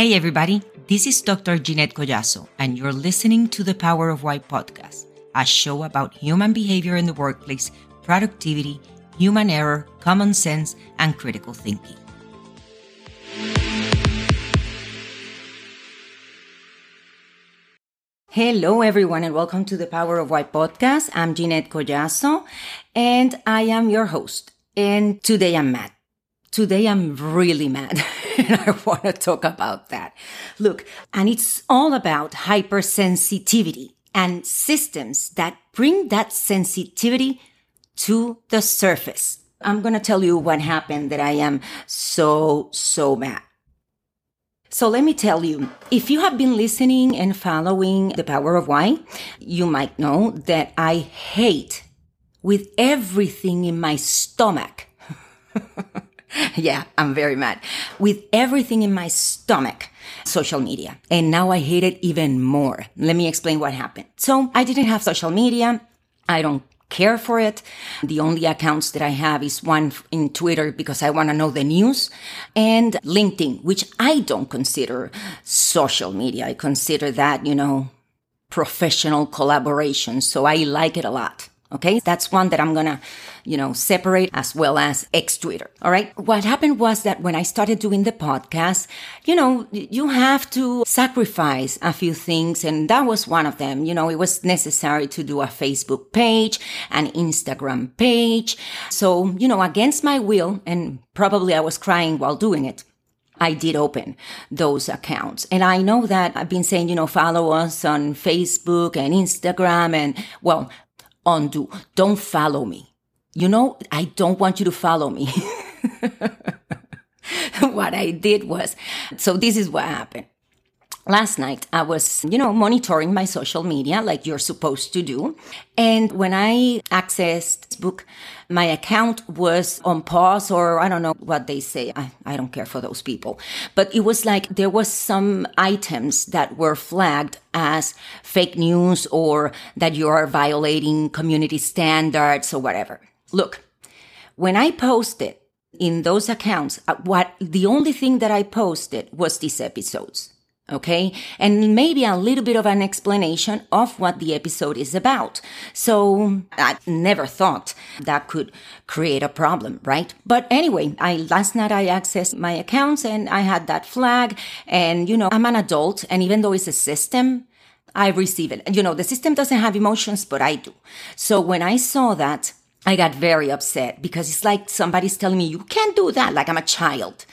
Hey, everybody, this is Dr. Ginette Collazo, and you're listening to the Power of Why podcast, a show about human behavior in the workplace, productivity, human error, common sense, and critical thinking. Hello, everyone, and welcome to the Power of Why podcast. I'm Ginette Collazo, and I am your host. And today I'm mad. Today I'm really mad and I want to talk about that. Look, and it's all about hypersensitivity and systems that bring that sensitivity to the surface. I'm going to tell you what happened that I am so, so mad. So let me tell you, if you have been listening and following the power of why, you might know that I hate with everything in my stomach yeah, I'm very mad. With everything in my stomach, social media. And now I hate it even more. Let me explain what happened. So I didn't have social media. I don't care for it. The only accounts that I have is one in Twitter because I want to know the news and LinkedIn, which I don't consider social media. I consider that, you know, professional collaboration. So I like it a lot. Okay. That's one that I'm going to you know, separate as well as ex Twitter. All right. What happened was that when I started doing the podcast, you know, you have to sacrifice a few things. And that was one of them. You know, it was necessary to do a Facebook page, an Instagram page. So, you know, against my will, and probably I was crying while doing it. I did open those accounts. And I know that I've been saying, you know, follow us on Facebook and Instagram and well, undo. Don't follow me you know, I don't want you to follow me. what I did was, so this is what happened. Last night, I was, you know, monitoring my social media like you're supposed to do. And when I accessed book, my account was on pause or I don't know what they say. I, I don't care for those people. But it was like there was some items that were flagged as fake news or that you are violating community standards or whatever. Look, when I posted in those accounts, uh, what the only thing that I posted was these episodes. Okay. And maybe a little bit of an explanation of what the episode is about. So I never thought that could create a problem, right? But anyway, I, last night I accessed my accounts and I had that flag and, you know, I'm an adult and even though it's a system, I receive it. You know, the system doesn't have emotions, but I do. So when I saw that, I got very upset because it's like somebody's telling me, you can't do that, like I'm a child.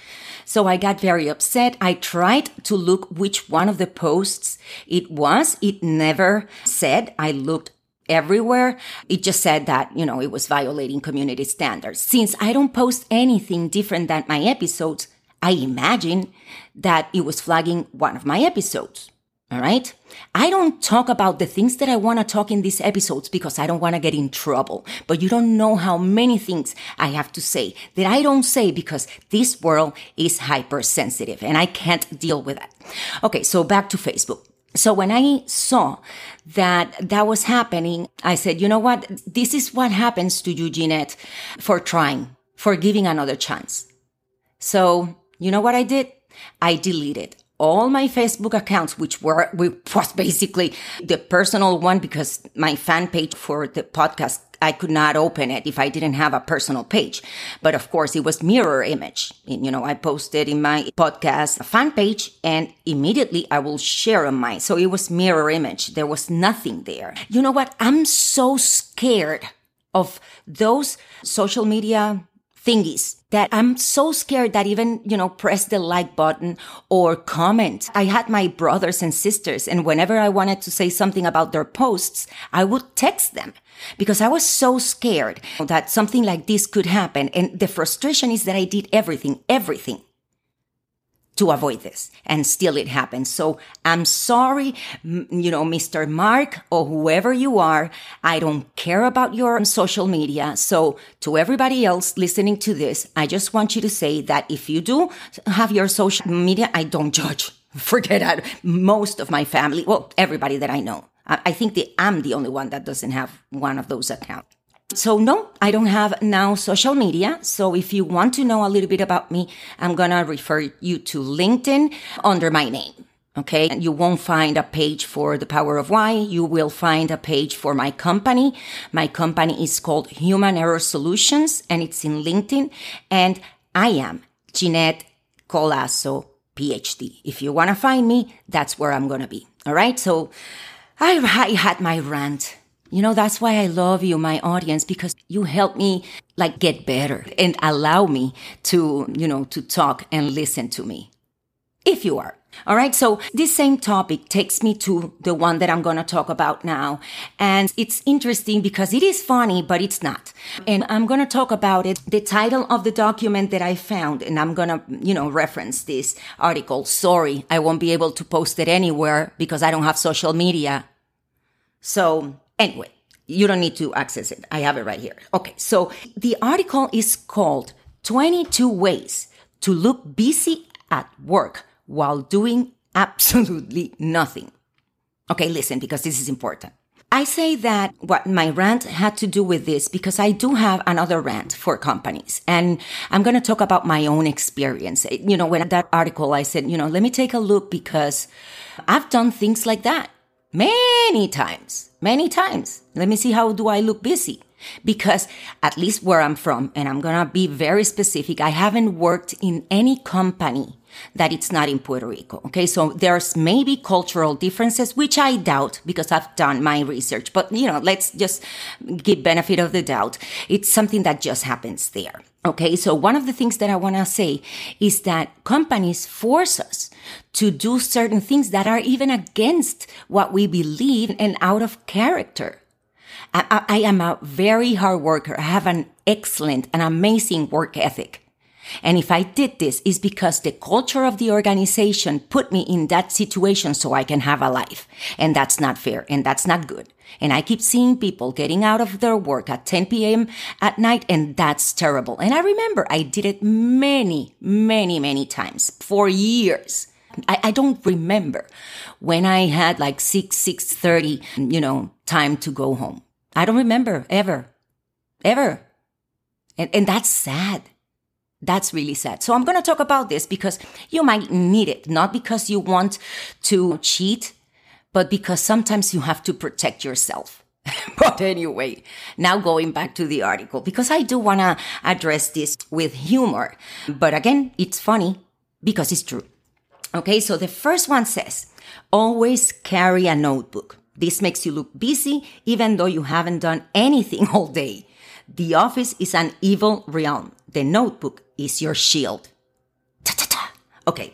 So I got very upset. I tried to look which one of the posts it was. It never said. I looked everywhere. It just said that, you know, it was violating community standards. Since I don't post anything different than my episodes, I imagine that it was flagging one of my episodes. All right. I don't talk about the things that I want to talk in these episodes because I don't want to get in trouble. But you don't know how many things I have to say that I don't say because this world is hypersensitive and I can't deal with that. Okay. So back to Facebook. So when I saw that that was happening, I said, you know what? This is what happens to you, Ginette, for trying, for giving another chance. So you know what I did? I deleted all my Facebook accounts, which were, was basically the personal one because my fan page for the podcast, I could not open it if I didn't have a personal page. But of course, it was mirror image. You know, I posted in my podcast fan page and immediately I will share on mine. So it was mirror image. There was nothing there. You know what? I'm so scared of those social media thingies that I'm so scared that even, you know, press the like button or comment. I had my brothers and sisters and whenever I wanted to say something about their posts, I would text them because I was so scared that something like this could happen. And the frustration is that I did everything, everything to avoid this and still it happens. So I'm sorry, you know, Mr. Mark or whoever you are. I don't care about your social media. So to everybody else listening to this, I just want you to say that if you do have your social media, I don't judge. Forget that. Most of my family, well, everybody that I know, I think I'm the only one that doesn't have one of those accounts. So no, I don't have now social media. So if you want to know a little bit about me, I'm going to refer you to LinkedIn under my name. Okay. And You won't find a page for the power of why. You will find a page for my company. My company is called Human Error Solutions and it's in LinkedIn. And I am Ginette Collazo, PhD. If you want to find me, that's where I'm going to be. All right. So I, I had my rant. You know, that's why I love you, my audience, because you help me like get better and allow me to, you know, to talk and listen to me. If you are. All right. So this same topic takes me to the one that I'm going to talk about now. And it's interesting because it is funny, but it's not. And I'm going to talk about it. The title of the document that I found, and I'm going to, you know, reference this article. Sorry, I won't be able to post it anywhere because I don't have social media. So anyway, you don't need to access it. I have it right here. Okay. So the article is called 22 ways to look busy at work while doing absolutely nothing. Okay, listen, because this is important. I say that what my rant had to do with this because I do have another rant for companies and I'm going to talk about my own experience. You know, when that article, I said, you know, let me take a look because I've done things like that many times, many times. Let me see how do I look busy because at least where I'm from, and I'm going to be very specific, I haven't worked in any company that it's not in Puerto Rico. Okay. So there's maybe cultural differences, which I doubt because I've done my research, but you know, let's just give benefit of the doubt. It's something that just happens there. Okay. So one of the things that I want to say is that companies force us to do certain things that are even against what we believe and out of character. I, I, am a very hard worker. I have an excellent and amazing work ethic. And if I did this, is because the culture of the organization put me in that situation so I can have a life. And that's not fair and that's not good. And I keep seeing people getting out of their work at 10 p.m. at night and that's terrible. And I remember I did it many, many, many times for years. I, I don't remember when I had like 6, 6.30, you know, time to go home. I don't remember ever, ever. And, and that's sad. That's really sad. So I'm going to talk about this because you might need it, not because you want to cheat, but because sometimes you have to protect yourself. but anyway, now going back to the article, because I do want to address this with humor. But again, it's funny because it's true. Okay, so the first one says, always carry a notebook. This makes you look busy even though you haven't done anything all day. The office is an evil realm. The notebook is your shield. Ta-ta-ta. Okay.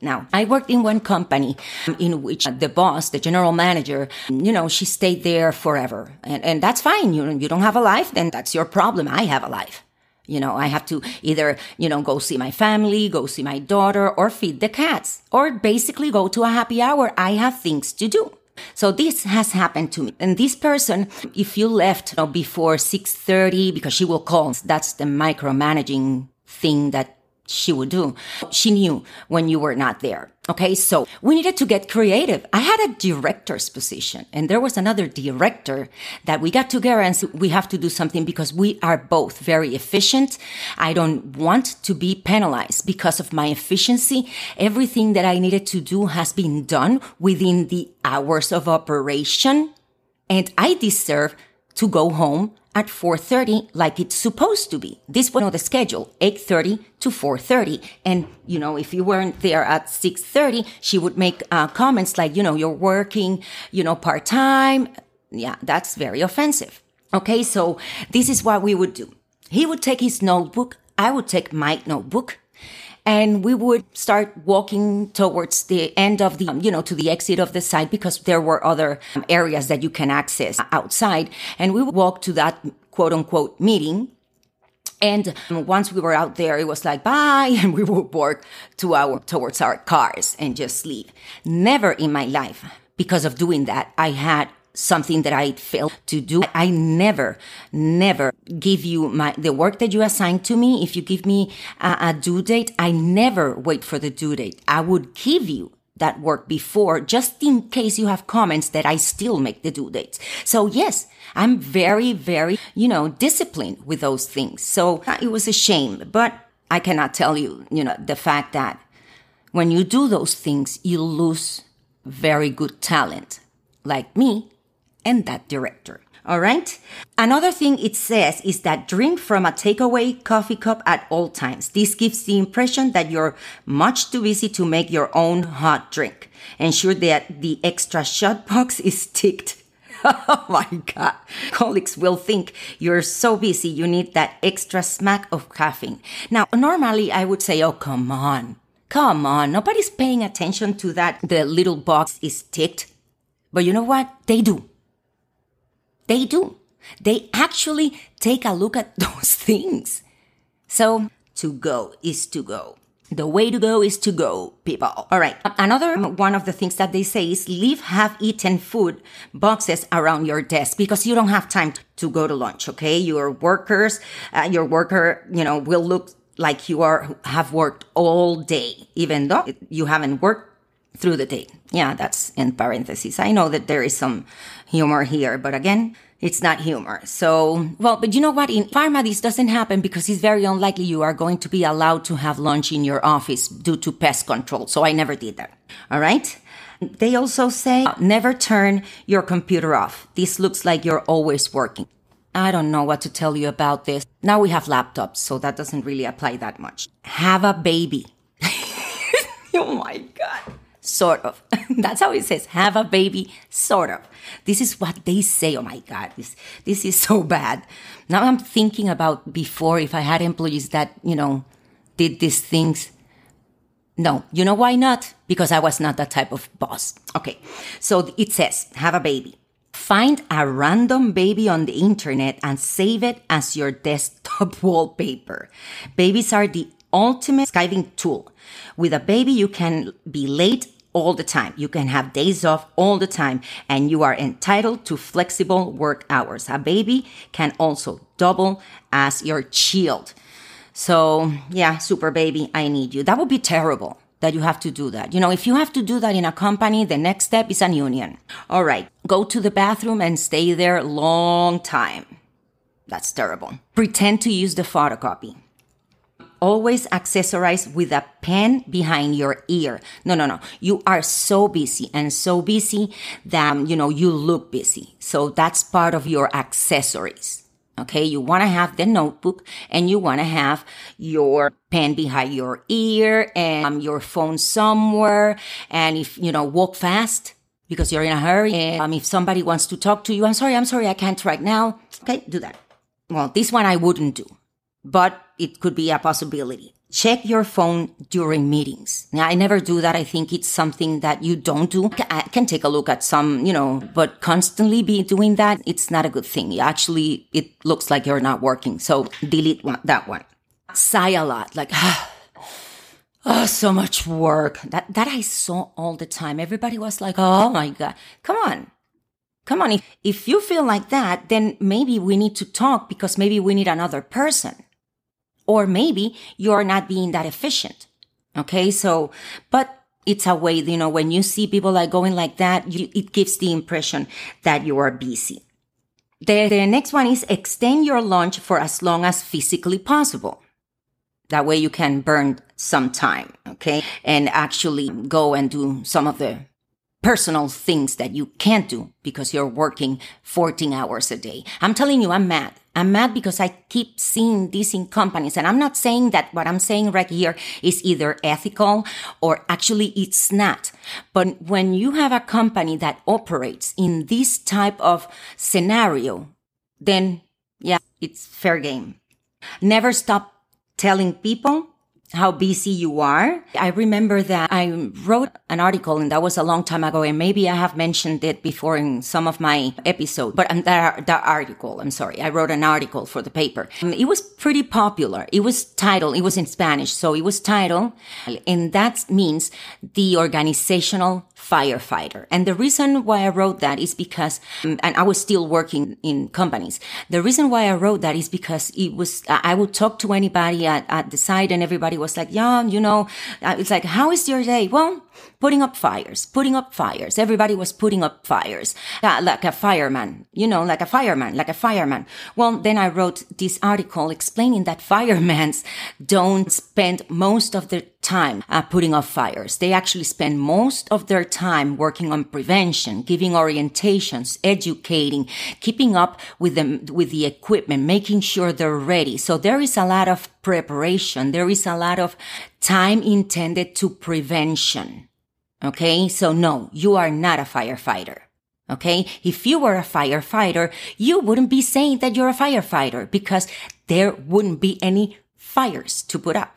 Now, I worked in one company um, in which the boss, the general manager, um, you know, she stayed there forever. And, and that's fine. You, you don't have a life, then that's your problem. I have a life. You know, I have to either, you know, go see my family, go see my daughter, or feed the cats, or basically go to a happy hour. I have things to do. So this has happened to me. And this person, if you left you know, before 6.30, because she will call, that's the micromanaging thing that she would do. She knew when you were not there. Okay. So we needed to get creative. I had a director's position and there was another director that we got together and said, we have to do something because we are both very efficient. I don't want to be penalized because of my efficiency. Everything that I needed to do has been done within the hours of operation and I deserve to go home at 4.30 like it's supposed to be. This was on the schedule, 8.30 to 4.30. And, you know, if you weren't there at 6.30, she would make uh, comments like, you know, you're working, you know, part-time. Yeah, that's very offensive. Okay, so this is what we would do. He would take his notebook. I would take my notebook and we would start walking towards the end of the, you know, to the exit of the site because there were other um, areas that you can access outside. And we would walk to that quote unquote meeting. And um, once we were out there, it was like, bye. And we would walk to our, towards our cars and just leave. Never in my life, because of doing that, I had something that I failed to do. I never, never give you my, the work that you assign to me. If you give me a, a due date, I never wait for the due date. I would give you that work before, just in case you have comments that I still make the due dates. So yes, I'm very, very, you know, disciplined with those things. So it was a shame, but I cannot tell you, you know, the fact that when you do those things, you lose very good talent like me and that director. All right. Another thing it says is that drink from a takeaway coffee cup at all times. This gives the impression that you're much too busy to make your own hot drink. Ensure that the extra shot box is ticked. oh my God. Colleagues will think you're so busy you need that extra smack of caffeine. Now, normally I would say, oh, come on. Come on. Nobody's paying attention to that. The little box is ticked. But you know what? They do. They do. They actually take a look at those things. So to go is to go. The way to go is to go, people. All right. Another one of the things that they say is leave half eaten food boxes around your desk because you don't have time to go to lunch. Okay. Your workers, uh, your worker, you know, will look like you are, have worked all day, even though you haven't worked through the day. Yeah, that's in parentheses. I know that there is some humor here, but again, it's not humor. So, well, but you know what? In pharma, this doesn't happen because it's very unlikely you are going to be allowed to have lunch in your office due to pest control. So I never did that. All right. They also say never turn your computer off. This looks like you're always working. I don't know what to tell you about this. Now we have laptops, so that doesn't really apply that much. Have a baby. oh my God sort of. That's how it says, have a baby, sort of. This is what they say. Oh my God, this, this is so bad. Now I'm thinking about before if I had employees that, you know, did these things. No, you know why not? Because I was not that type of boss. Okay. So it says, have a baby. Find a random baby on the internet and save it as your desktop wallpaper. Babies are the ultimate skiving tool. With a baby, you can be late all the time. You can have days off all the time and you are entitled to flexible work hours. A baby can also double as your shield. So yeah, super baby, I need you. That would be terrible that you have to do that. You know, if you have to do that in a company, the next step is an union. All right. Go to the bathroom and stay there long time. That's terrible. Pretend to use the photocopy always accessorize with a pen behind your ear. No, no, no. You are so busy and so busy that, you know, you look busy. So that's part of your accessories. Okay. You want to have the notebook and you want to have your pen behind your ear and um, your phone somewhere. And if, you know, walk fast because you're in a hurry. And um, if somebody wants to talk to you, I'm sorry, I'm sorry, I can't right now. Okay. Do that. Well, this one I wouldn't do but it could be a possibility. Check your phone during meetings. Now, I never do that. I think it's something that you don't do. I can take a look at some, you know, but constantly be doing that, it's not a good thing. Actually, it looks like you're not working. So delete one, that one. Sigh a lot, like, oh, so much work. That, that I saw all the time. Everybody was like, oh my God, come on. Come on. If, if you feel like that, then maybe we need to talk because maybe we need another person. Or maybe you're not being that efficient. Okay. So, but it's a way, you know, when you see people like going like that, you, it gives the impression that you are busy. The, the next one is extend your lunch for as long as physically possible. That way you can burn some time. Okay. And actually go and do some of the personal things that you can't do because you're working 14 hours a day. I'm telling you, I'm mad. I'm mad because I keep seeing this in companies and I'm not saying that what I'm saying right here is either ethical or actually it's not. But when you have a company that operates in this type of scenario, then yeah, it's fair game. Never stop telling people how busy you are. I remember that I wrote an article and that was a long time ago and maybe I have mentioned it before in some of my episodes, but um, that, that article, I'm sorry, I wrote an article for the paper. Um, it was pretty popular. It was titled, it was in Spanish, so it was titled, and that means the organizational firefighter. And the reason why I wrote that is because, um, and I was still working in companies. The reason why I wrote that is because it was, I would talk to anybody at, at the site and everybody was like, yeah, you know, it's like, how is your day? Well, putting up fires, putting up fires. Everybody was putting up fires, uh, like a fireman, you know, like a fireman, like a fireman. Well, then I wrote this article explaining that firemen don't spend most of their time uh, putting off fires. They actually spend most of their time working on prevention, giving orientations, educating, keeping up with them, with the equipment, making sure they're ready. So there is a lot of preparation. There is a lot of time intended to prevention. Okay. So no, you are not a firefighter. Okay. If you were a firefighter, you wouldn't be saying that you're a firefighter because there wouldn't be any fires to put up,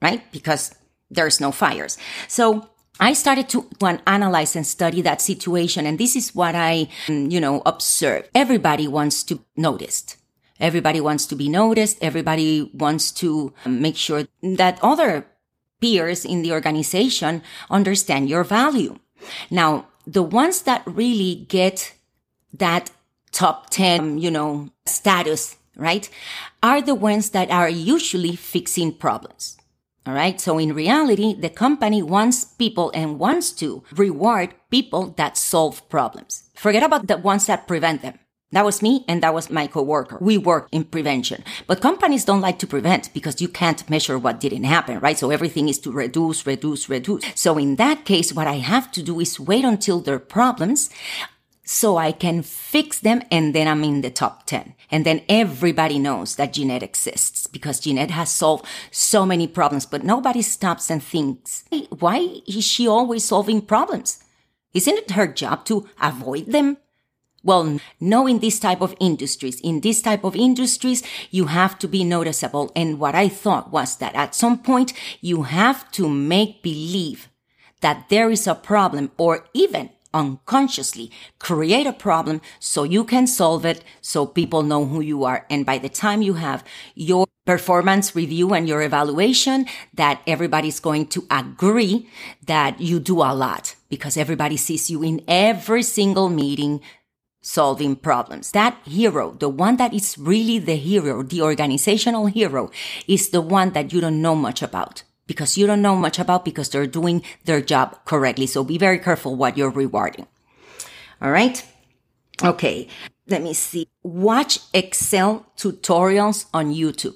right? Because there's no fires. So I started to analyze and study that situation. And this is what I, um, you know, observed. Everybody wants to noticed. Everybody wants to be noticed. Everybody wants to um, make sure that other peers in the organization understand your value. Now, the ones that really get that top 10, um, you know, status, right, are the ones that are usually fixing problems. All right. So in reality, the company wants people and wants to reward people that solve problems. Forget about the ones that prevent them. That was me and that was my coworker. We work in prevention, but companies don't like to prevent because you can't measure what didn't happen, right? So everything is to reduce, reduce, reduce. So in that case, what I have to do is wait until their problems so I can fix them and then I'm in the top 10. And then everybody knows that Ginette exists because Ginette has solved so many problems, but nobody stops and thinks, why is she always solving problems? Isn't it her job to avoid them? Well, no, in this type of industries, in this type of industries, you have to be noticeable. And what I thought was that at some point, you have to make believe that there is a problem or even unconsciously create a problem so you can solve it so people know who you are. And by the time you have your performance review and your evaluation, that everybody's going to agree that you do a lot because everybody sees you in every single meeting solving problems. That hero, the one that is really the hero, the organizational hero, is the one that you don't know much about because you don't know much about because they're doing their job correctly. So be very careful what you're rewarding. All right. Okay. Let me see. Watch Excel tutorials on YouTube.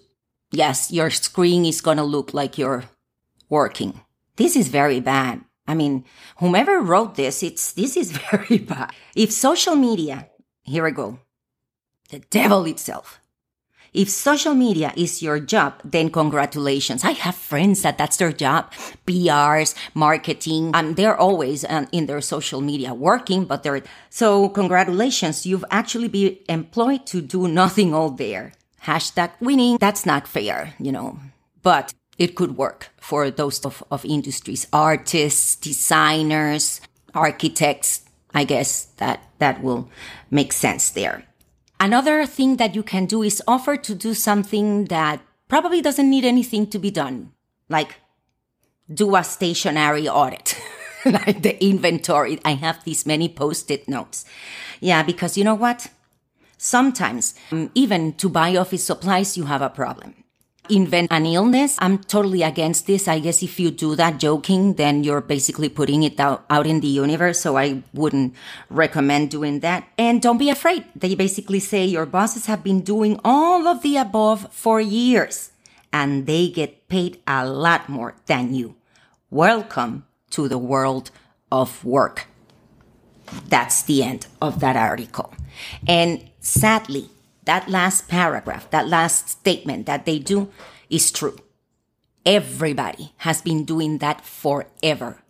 Yes, your screen is going to look like you're working. This is very bad. I mean, whomever wrote this, it's, this is very bad. If social media, here I go, the devil itself if social media is your job, then congratulations. I have friends that that's their job. PRs, marketing, and they're always um, in their social media working, but they're, so congratulations. You've actually been employed to do nothing all there. Hashtag winning. That's not fair, you know, but it could work for those of, of industries, artists, designers, architects. I guess that, that will make sense there. Another thing that you can do is offer to do something that probably doesn't need anything to be done, like do a stationary audit. like the inventory. I have these many post-it notes. Yeah, because you know what? Sometimes, um, even to buy office supplies, you have a problem invent an illness. I'm totally against this. I guess if you do that joking, then you're basically putting it out, out in the universe. So I wouldn't recommend doing that. And don't be afraid. They basically say your bosses have been doing all of the above for years and they get paid a lot more than you. Welcome to the world of work. That's the end of that article. And sadly, that last paragraph, that last statement that they do is true. Everybody has been doing that forever.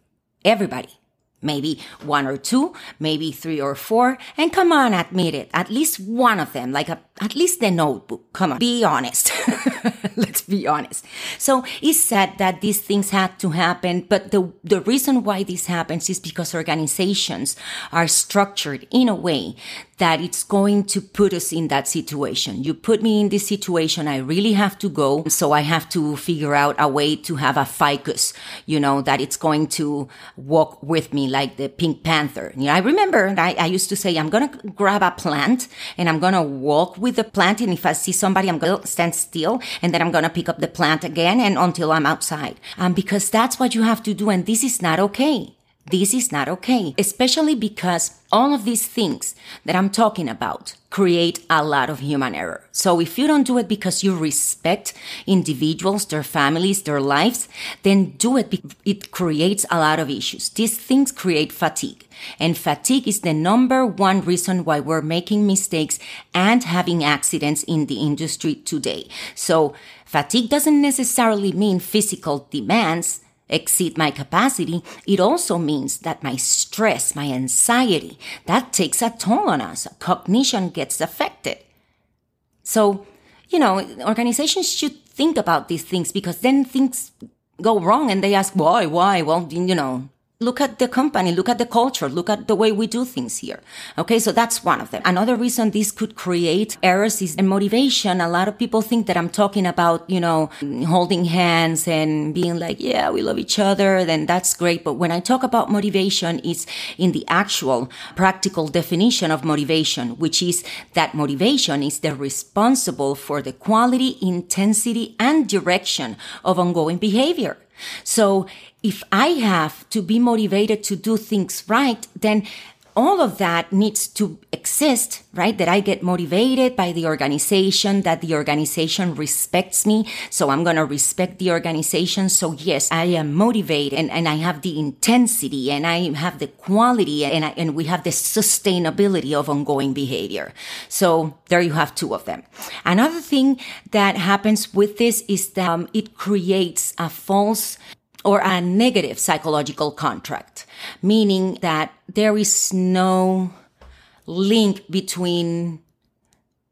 Everybody. Maybe one or two, maybe three or four. And come on, admit it. At least one of them, like a, at least the notebook. Come on, be honest. Let's be honest. So it's said that these things had to happen, but the, the reason why this happens is because organizations are structured in a way that it's going to put us in that situation. You put me in this situation. I really have to go. So I have to figure out a way to have a ficus, you know, that it's going to walk with me like the Pink Panther. You know, I remember I, I used to say, I'm going to grab a plant and I'm going to walk with the plant. And if I see somebody, I'm going to stand still and then I'm going to pick up the plant again and until I'm outside. Um, because that's what you have to do. And this is not okay. This is not okay, especially because all of these things that I'm talking about create a lot of human error. So if you don't do it because you respect individuals, their families, their lives, then do it. Because it creates a lot of issues. These things create fatigue and fatigue is the number one reason why we're making mistakes and having accidents in the industry today. So fatigue doesn't necessarily mean physical demands exceed my capacity, it also means that my stress, my anxiety, that takes a toll on us. Cognition gets affected. So, you know, organizations should think about these things because then things go wrong and they ask, why, why? Well, you know, look at the company, look at the culture, look at the way we do things here. Okay. So that's one of them. Another reason this could create errors is the motivation. A lot of people think that I'm talking about, you know, holding hands and being like, yeah, we love each other. Then that's great. But when I talk about motivation, it's in the actual practical definition of motivation, which is that motivation is the responsible for the quality, intensity, and direction of ongoing behavior. So if I have to be motivated to do things right, then all of that needs to exist, right? That I get motivated by the organization, that the organization respects me. So I'm going to respect the organization. So yes, I am motivated and, and I have the intensity and I have the quality and, I, and we have the sustainability of ongoing behavior. So there you have two of them. Another thing that happens with this is that um, it creates a false or a negative psychological contract, meaning that there is no link between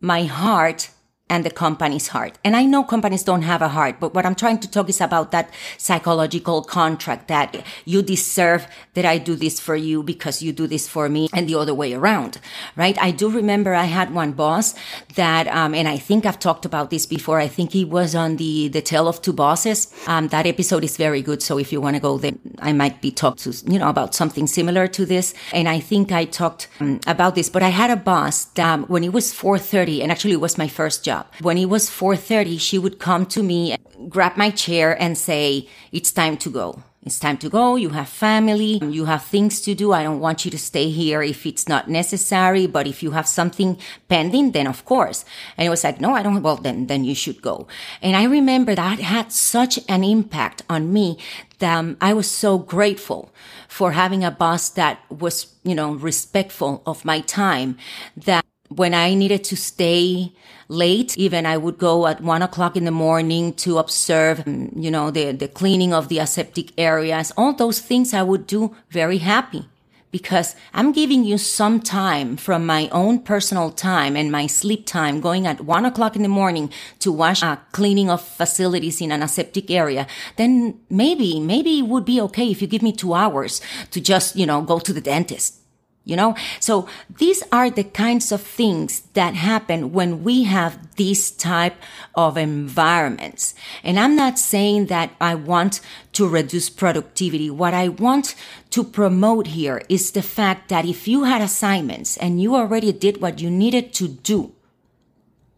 my heart and the company's heart. And I know companies don't have a heart, but what I'm trying to talk is about that psychological contract that you deserve that I do this for you because you do this for me and the other way around, right? I do remember I had one boss that, um, and I think I've talked about this before. I think he was on the, the Tale of Two Bosses. Um, that episode is very good. So if you want to go there, I might be talked to, you know, about something similar to this. And I think I talked um, about this, but I had a boss that um, when it was 4.30 and actually it was my first job job. When it was 4:30, she would come to me, grab my chair and say, "It's time to go." It's time to go. You have family. You have things to do. I don't want you to stay here if it's not necessary. But if you have something pending, then of course. And it was like, no, I don't. Well, then, then you should go. And I remember that had such an impact on me that um, I was so grateful for having a boss that was, you know, respectful of my time that when I needed to stay late, even I would go at one o'clock in the morning to observe, mm, you know, the, the cleaning of the aseptic areas. All those things I would do very happy because I'm giving you some time from my own personal time and my sleep time going at one o'clock in the morning to watch a uh, cleaning of facilities in an aseptic area, then maybe, maybe it would be okay if you give me two hours to just, you know, go to the dentist you know? So these are the kinds of things that happen when we have this type of environments. And I'm not saying that I want to reduce productivity. What I want to promote here is the fact that if you had assignments and you already did what you needed to do,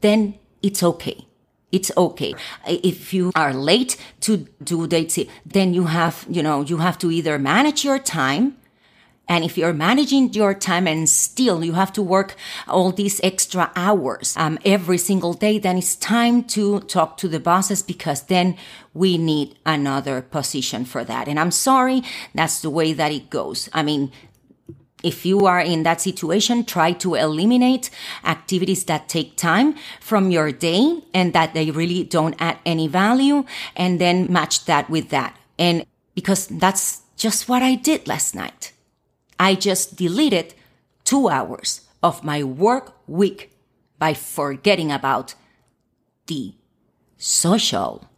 then it's okay. It's okay. If you are late to do dates, then you have, you know, you have to either manage your time and if you're managing your time and still you have to work all these extra hours um, every single day, then it's time to talk to the bosses because then we need another position for that. And I'm sorry, that's the way that it goes. I mean, if you are in that situation, try to eliminate activities that take time from your day and that they really don't add any value and then match that with that. And because that's just what I did last night. I just deleted two hours of my work week by forgetting about the social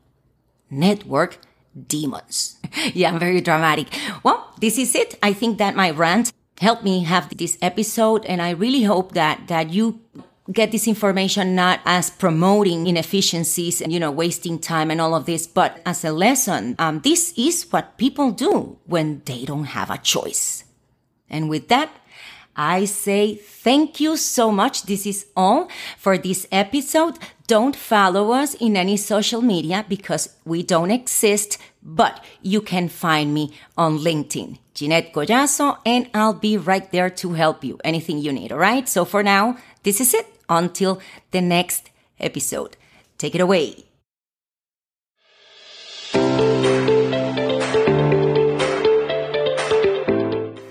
network demons. yeah, I'm very dramatic. Well, this is it. I think that my rant helped me have this episode. And I really hope that, that you get this information not as promoting inefficiencies and, you know, wasting time and all of this, but as a lesson. Um, this is what people do when they don't have a choice. And with that, I say thank you so much. This is all for this episode. Don't follow us in any social media because we don't exist, but you can find me on LinkedIn, Ginette Collazo, and I'll be right there to help you. Anything you need, all right? So for now, this is it. Until the next episode. Take it away.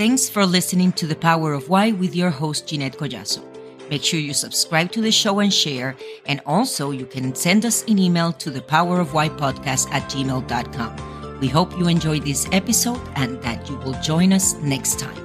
Thanks for listening to The Power of Why with your host, Ginette Collazo. Make sure you subscribe to the show and share. And also, you can send us an email to the power of why podcast at gmail.com. We hope you enjoyed this episode and that you will join us next time.